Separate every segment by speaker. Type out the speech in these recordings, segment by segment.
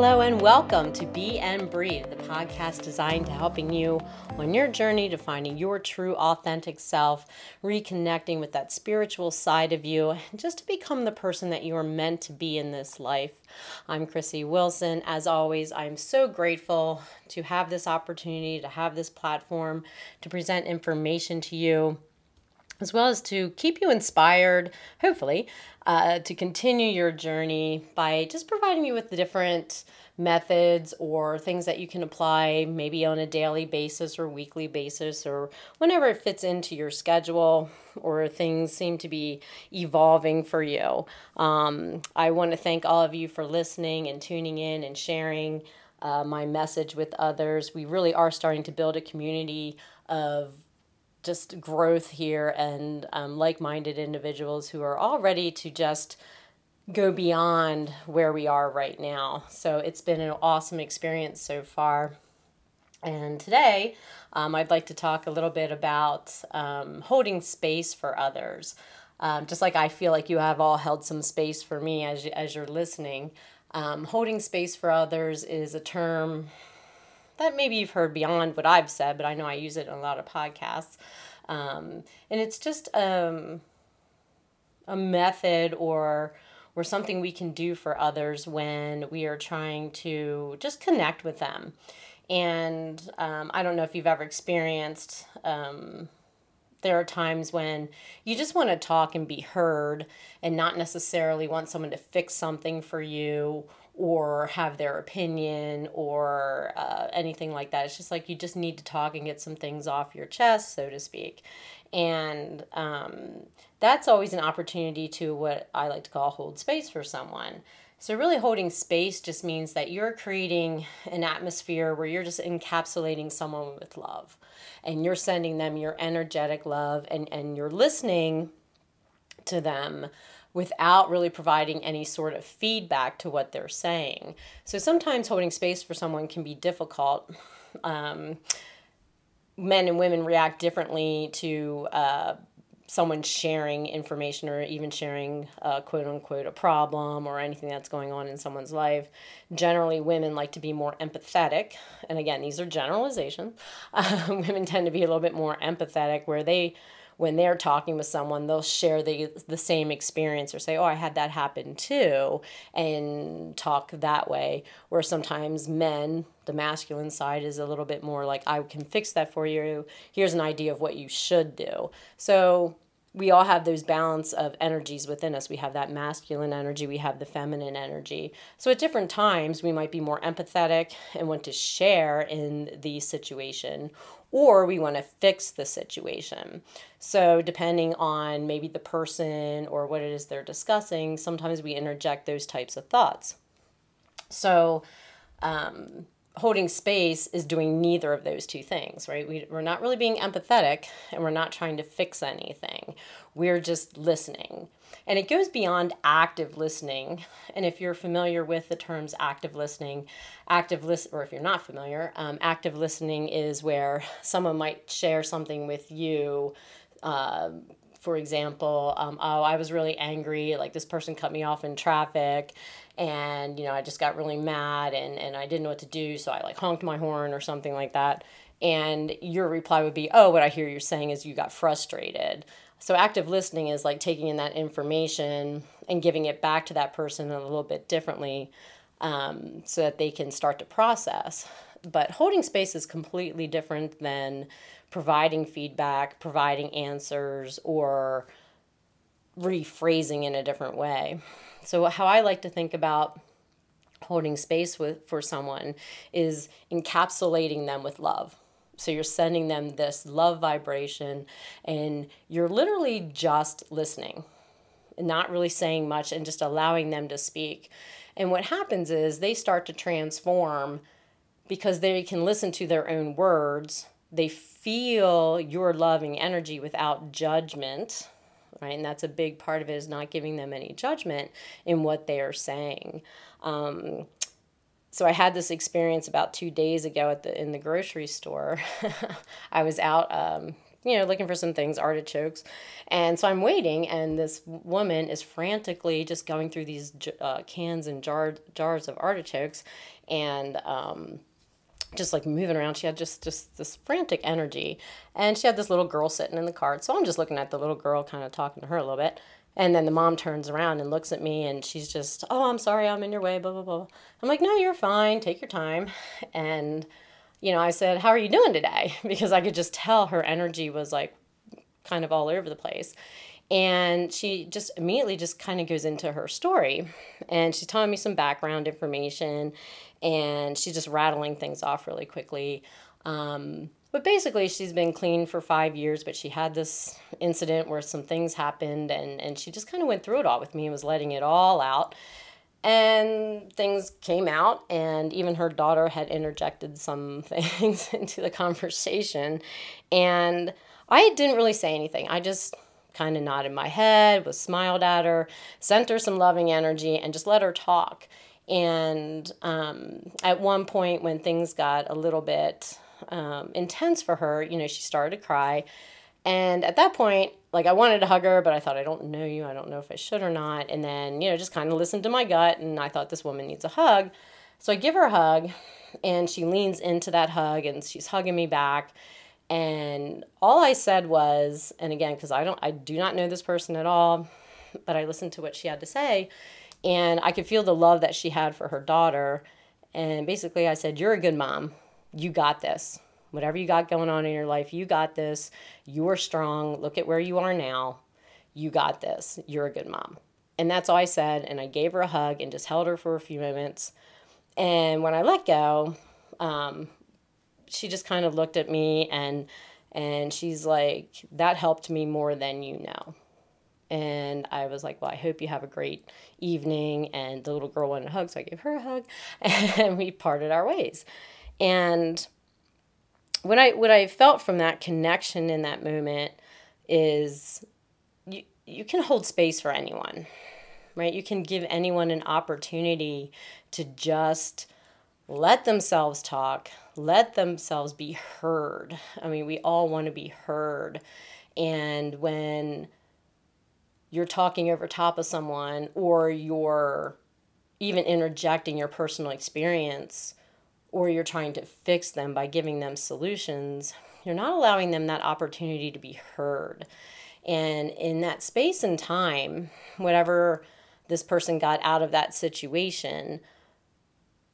Speaker 1: Hello and welcome to Be and Breathe, the podcast designed to helping you on your journey to finding your true authentic self, reconnecting with that spiritual side of you, and just to become the person that you are meant to be in this life. I'm Chrissy Wilson. As always, I'm so grateful to have this opportunity, to have this platform, to present information to you as well as to keep you inspired, hopefully, uh, to continue your journey by just providing you with the different methods or things that you can apply maybe on a daily basis or weekly basis or whenever it fits into your schedule or things seem to be evolving for you. Um, I want to thank all of you for listening and tuning in and sharing uh, my message with others. We really are starting to build a community of just growth here and um, like minded individuals who are all ready to just go beyond where we are right now. So it's been an awesome experience so far. And today, um, I'd like to talk a little bit about um, holding space for others. Um, just like I feel like you have all held some space for me as, as you're listening. Um, holding space for others is a term that maybe you've heard beyond what I've said, but I know I use it in a lot of podcasts. Um, and it's just um, a method or or something we can do for others when we are trying to just connect with them. And um, I don't know if you've ever experienced. Um, there are times when you just want to talk and be heard and not necessarily want someone to fix something for you or have their opinion or uh, anything like that. It's just like you just need to talk and get some things off your chest, so to speak. And um, that's always an opportunity to what I like to call hold space for someone. So, really, holding space just means that you're creating an atmosphere where you're just encapsulating someone with love and you're sending them your energetic love and, and you're listening to them without really providing any sort of feedback to what they're saying. So sometimes holding space for someone can be difficult. Um, men and women react differently to uh, someone sharing information or even sharing uh, quote unquote a problem or anything that's going on in someone's life. Generally, women like to be more empathetic. And again, these are generalizations. Uh, women tend to be a little bit more empathetic where they when they're talking with someone, they'll share the the same experience or say, "Oh, I had that happen too," and talk that way. Where sometimes men, the masculine side is a little bit more like, "I can fix that for you. Here's an idea of what you should do." So we all have those balance of energies within us. We have that masculine energy, we have the feminine energy. So at different times, we might be more empathetic and want to share in the situation, or we want to fix the situation. So, depending on maybe the person or what it is they're discussing, sometimes we interject those types of thoughts. So, um, holding space is doing neither of those two things, right? We, we're not really being empathetic and we're not trying to fix anything. We're just listening. And it goes beyond active listening. And if you're familiar with the terms active listening, active listen, or if you're not familiar, um, active listening is where someone might share something with you. Uh, for example, um, oh, I was really angry, like this person cut me off in traffic, and you know, I just got really mad and, and I didn't know what to do, so I like honked my horn or something like that. And your reply would be, Oh, what I hear you're saying is you got frustrated. So active listening is like taking in that information and giving it back to that person a little bit differently um, so that they can start to process. But holding space is completely different than providing feedback, providing answers, or rephrasing in a different way. So, how I like to think about holding space with for someone is encapsulating them with love. So you're sending them this love vibration and you're literally just listening, not really saying much and just allowing them to speak. And what happens is they start to transform because they can listen to their own words. They feel your loving energy without judgment, right? And that's a big part of it is not giving them any judgment in what they are saying. Um, so I had this experience about two days ago at the in the grocery store. I was out um, you know, looking for some things, artichokes. And so I'm waiting, and this woman is frantically just going through these uh, cans and jar, jars of artichokes and um, just like moving around. She had just, just this frantic energy. And she had this little girl sitting in the cart. So I'm just looking at the little girl, kind of talking to her a little bit. And then the mom turns around and looks at me and she's just, oh, I'm sorry, I'm in your way, blah, blah, blah. I'm like, no, you're fine. Take your time. And you know, I said, How are you doing today? Because I could just tell her energy was like kind of all over the place. And she just immediately just kind of goes into her story. And she's telling me some background information and she's just rattling things off really quickly. Um, but basically, she's been clean for five years, but she had this incident where some things happened and, and she just kind of went through it all with me and was letting it all out and things came out and even her daughter had interjected some things into the conversation and i didn't really say anything i just kind of nodded my head was smiled at her sent her some loving energy and just let her talk and um, at one point when things got a little bit um, intense for her you know she started to cry and at that point, like I wanted to hug her, but I thought, I don't know you. I don't know if I should or not. And then, you know, just kind of listened to my gut. And I thought this woman needs a hug. So I give her a hug and she leans into that hug and she's hugging me back. And all I said was, and again, because I don't, I do not know this person at all, but I listened to what she had to say. And I could feel the love that she had for her daughter. And basically, I said, You're a good mom. You got this Whatever you got going on in your life, you got this. You are strong. Look at where you are now. You got this. You're a good mom. And that's all I said. And I gave her a hug and just held her for a few moments. And when I let go, um, she just kind of looked at me and and she's like, that helped me more than you know. And I was like, well, I hope you have a great evening. And the little girl wanted a hug, so I gave her a hug, and we parted our ways. And what I what I felt from that connection in that moment is you you can hold space for anyone. Right? You can give anyone an opportunity to just let themselves talk, let themselves be heard. I mean, we all want to be heard. And when you're talking over top of someone or you're even interjecting your personal experience, or you're trying to fix them by giving them solutions, you're not allowing them that opportunity to be heard. And in that space and time, whatever this person got out of that situation,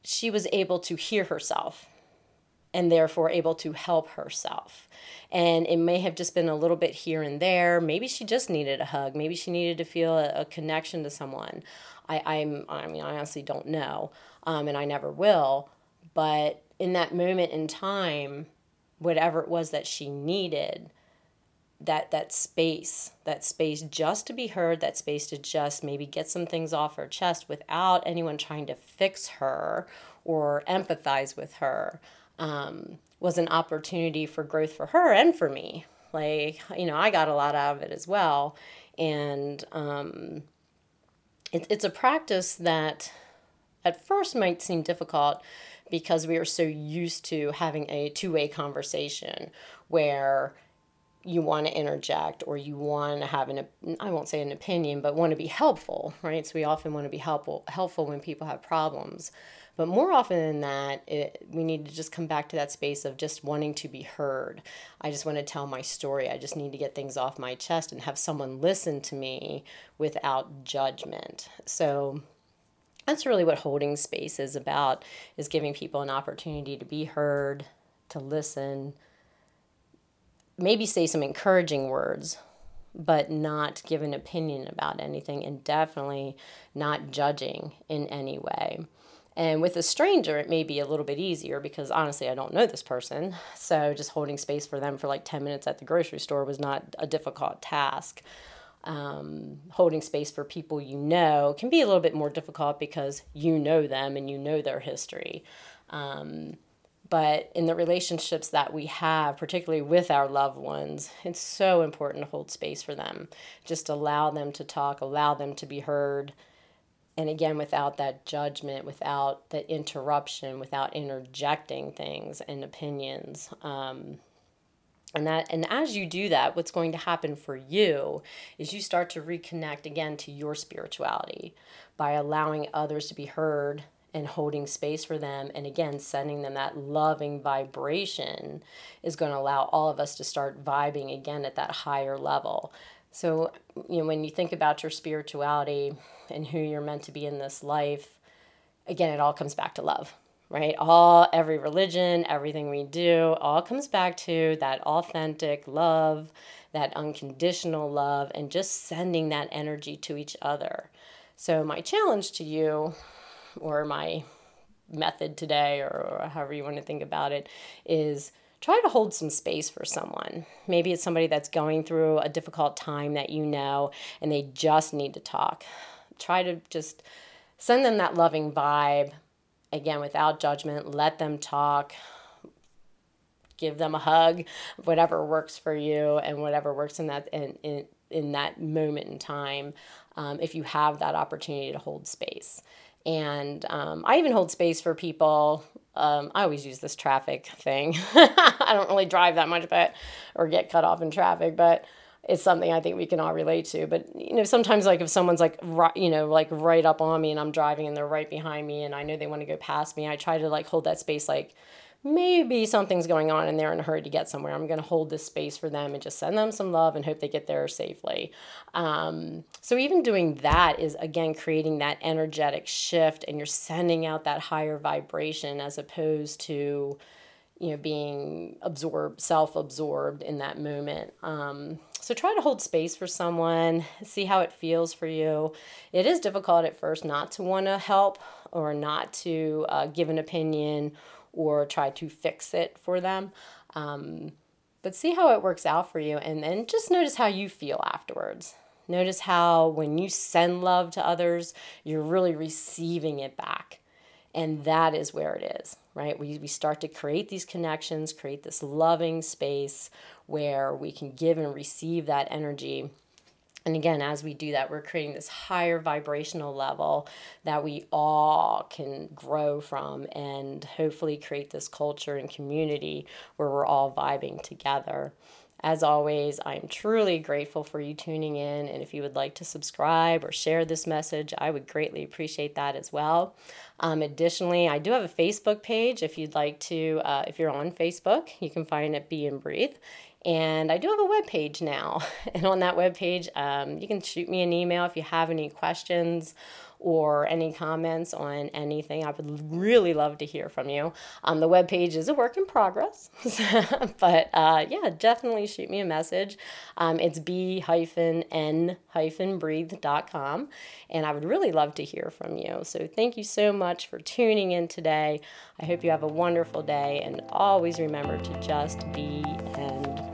Speaker 1: she was able to hear herself and therefore able to help herself. And it may have just been a little bit here and there. Maybe she just needed a hug. Maybe she needed to feel a, a connection to someone. I, I'm, I mean, I honestly don't know, um, and I never will. But in that moment in time, whatever it was that she needed, that that space, that space just to be heard, that space to just maybe get some things off her chest without anyone trying to fix her or empathize with her, um, was an opportunity for growth for her and for me. Like, you know, I got a lot out of it as well. And um, it, it's a practice that at first might seem difficult because we are so used to having a two way conversation where you want to interject or you want to have an I won't say an opinion but want to be helpful right? So we often want to be helpful helpful when people have problems. But more often than that it, we need to just come back to that space of just wanting to be heard. I just want to tell my story. I just need to get things off my chest and have someone listen to me without judgment. So that's really what holding space is about is giving people an opportunity to be heard to listen maybe say some encouraging words but not give an opinion about anything and definitely not judging in any way. And with a stranger it may be a little bit easier because honestly i don't know this person. So just holding space for them for like 10 minutes at the grocery store was not a difficult task. Um, holding space for people you know can be a little bit more difficult because you know them and you know their history. Um, but in the relationships that we have, particularly with our loved ones, it's so important to hold space for them. Just allow them to talk, allow them to be heard. And again, without that judgment, without the interruption, without interjecting things and opinions. Um, and that and as you do that what's going to happen for you is you start to reconnect again to your spirituality by allowing others to be heard and holding space for them. And again sending them that loving vibration is going to allow all of us to start vibing again at that higher level. So you know when you think about your spirituality and who you're meant to be in this life again it all comes back to love right? All every religion everything we do all comes back to that authentic love that unconditional love and just sending that energy to each other. So my challenge to you or my method today, or, however you want to think about it, is try to hold some space for someone. Maybe it's somebody that's going through a difficult time that you know and they just need to talk. Try to just send them that loving vibe, again, without judgment. Let them talk. Give them a hug, whatever works for you and whatever works in that in, in, in that moment in time. Um, if you have that opportunity to hold space. And um, I even hold space for people. Um, I always use this traffic thing. I don't really drive that much, but or get cut off in traffic, but it's something I think we can all relate to. But you know, sometimes like if someone's like right, you know, like right up on me and I'm driving and they're right behind me and I know they want to go past me, I try to like hold that space like maybe something's going on and they're in a hurry to get somewhere. I'm going to hold this space for them and just send them some love and hope they get there safely. Um, so, even doing that is again creating that energetic shift and you're sending out that higher vibration as opposed to you know being absorbed self-absorbed in that moment um, so try to hold space for someone see how it feels for you it is difficult at first not to want to help or not to uh, give an opinion or try to fix it for them. Um, but see how it works out for you and then just notice how you feel afterwards. Notice how when you send love to others, you're really receiving it back. And that is where it is, right? We, we start to create these connections, create this loving space where we can give and receive that energy and again, as we do that, we're creating this higher vibrational level that we all can grow from and hopefully create this culture and community where we're all vibing together. As always, I'm truly grateful for you tuning in. And if you would like to subscribe or share this message, I would greatly appreciate that as well. Um, additionally, I do have a Facebook page. If you'd like to, uh, if you're on Facebook, you can find it Be and Breathe. And I do have a web page now. And on that web page, um, you can shoot me an email if you have any questions or any comments on anything. I would really love to hear from you. Um, the web page is a work in progress, but uh, yeah, definitely shoot me a message. Um, it's b-n-breathe.com, and I would really love to hear from you. So thank you so much for tuning in today. I hope you have a wonderful day, and always remember to just be and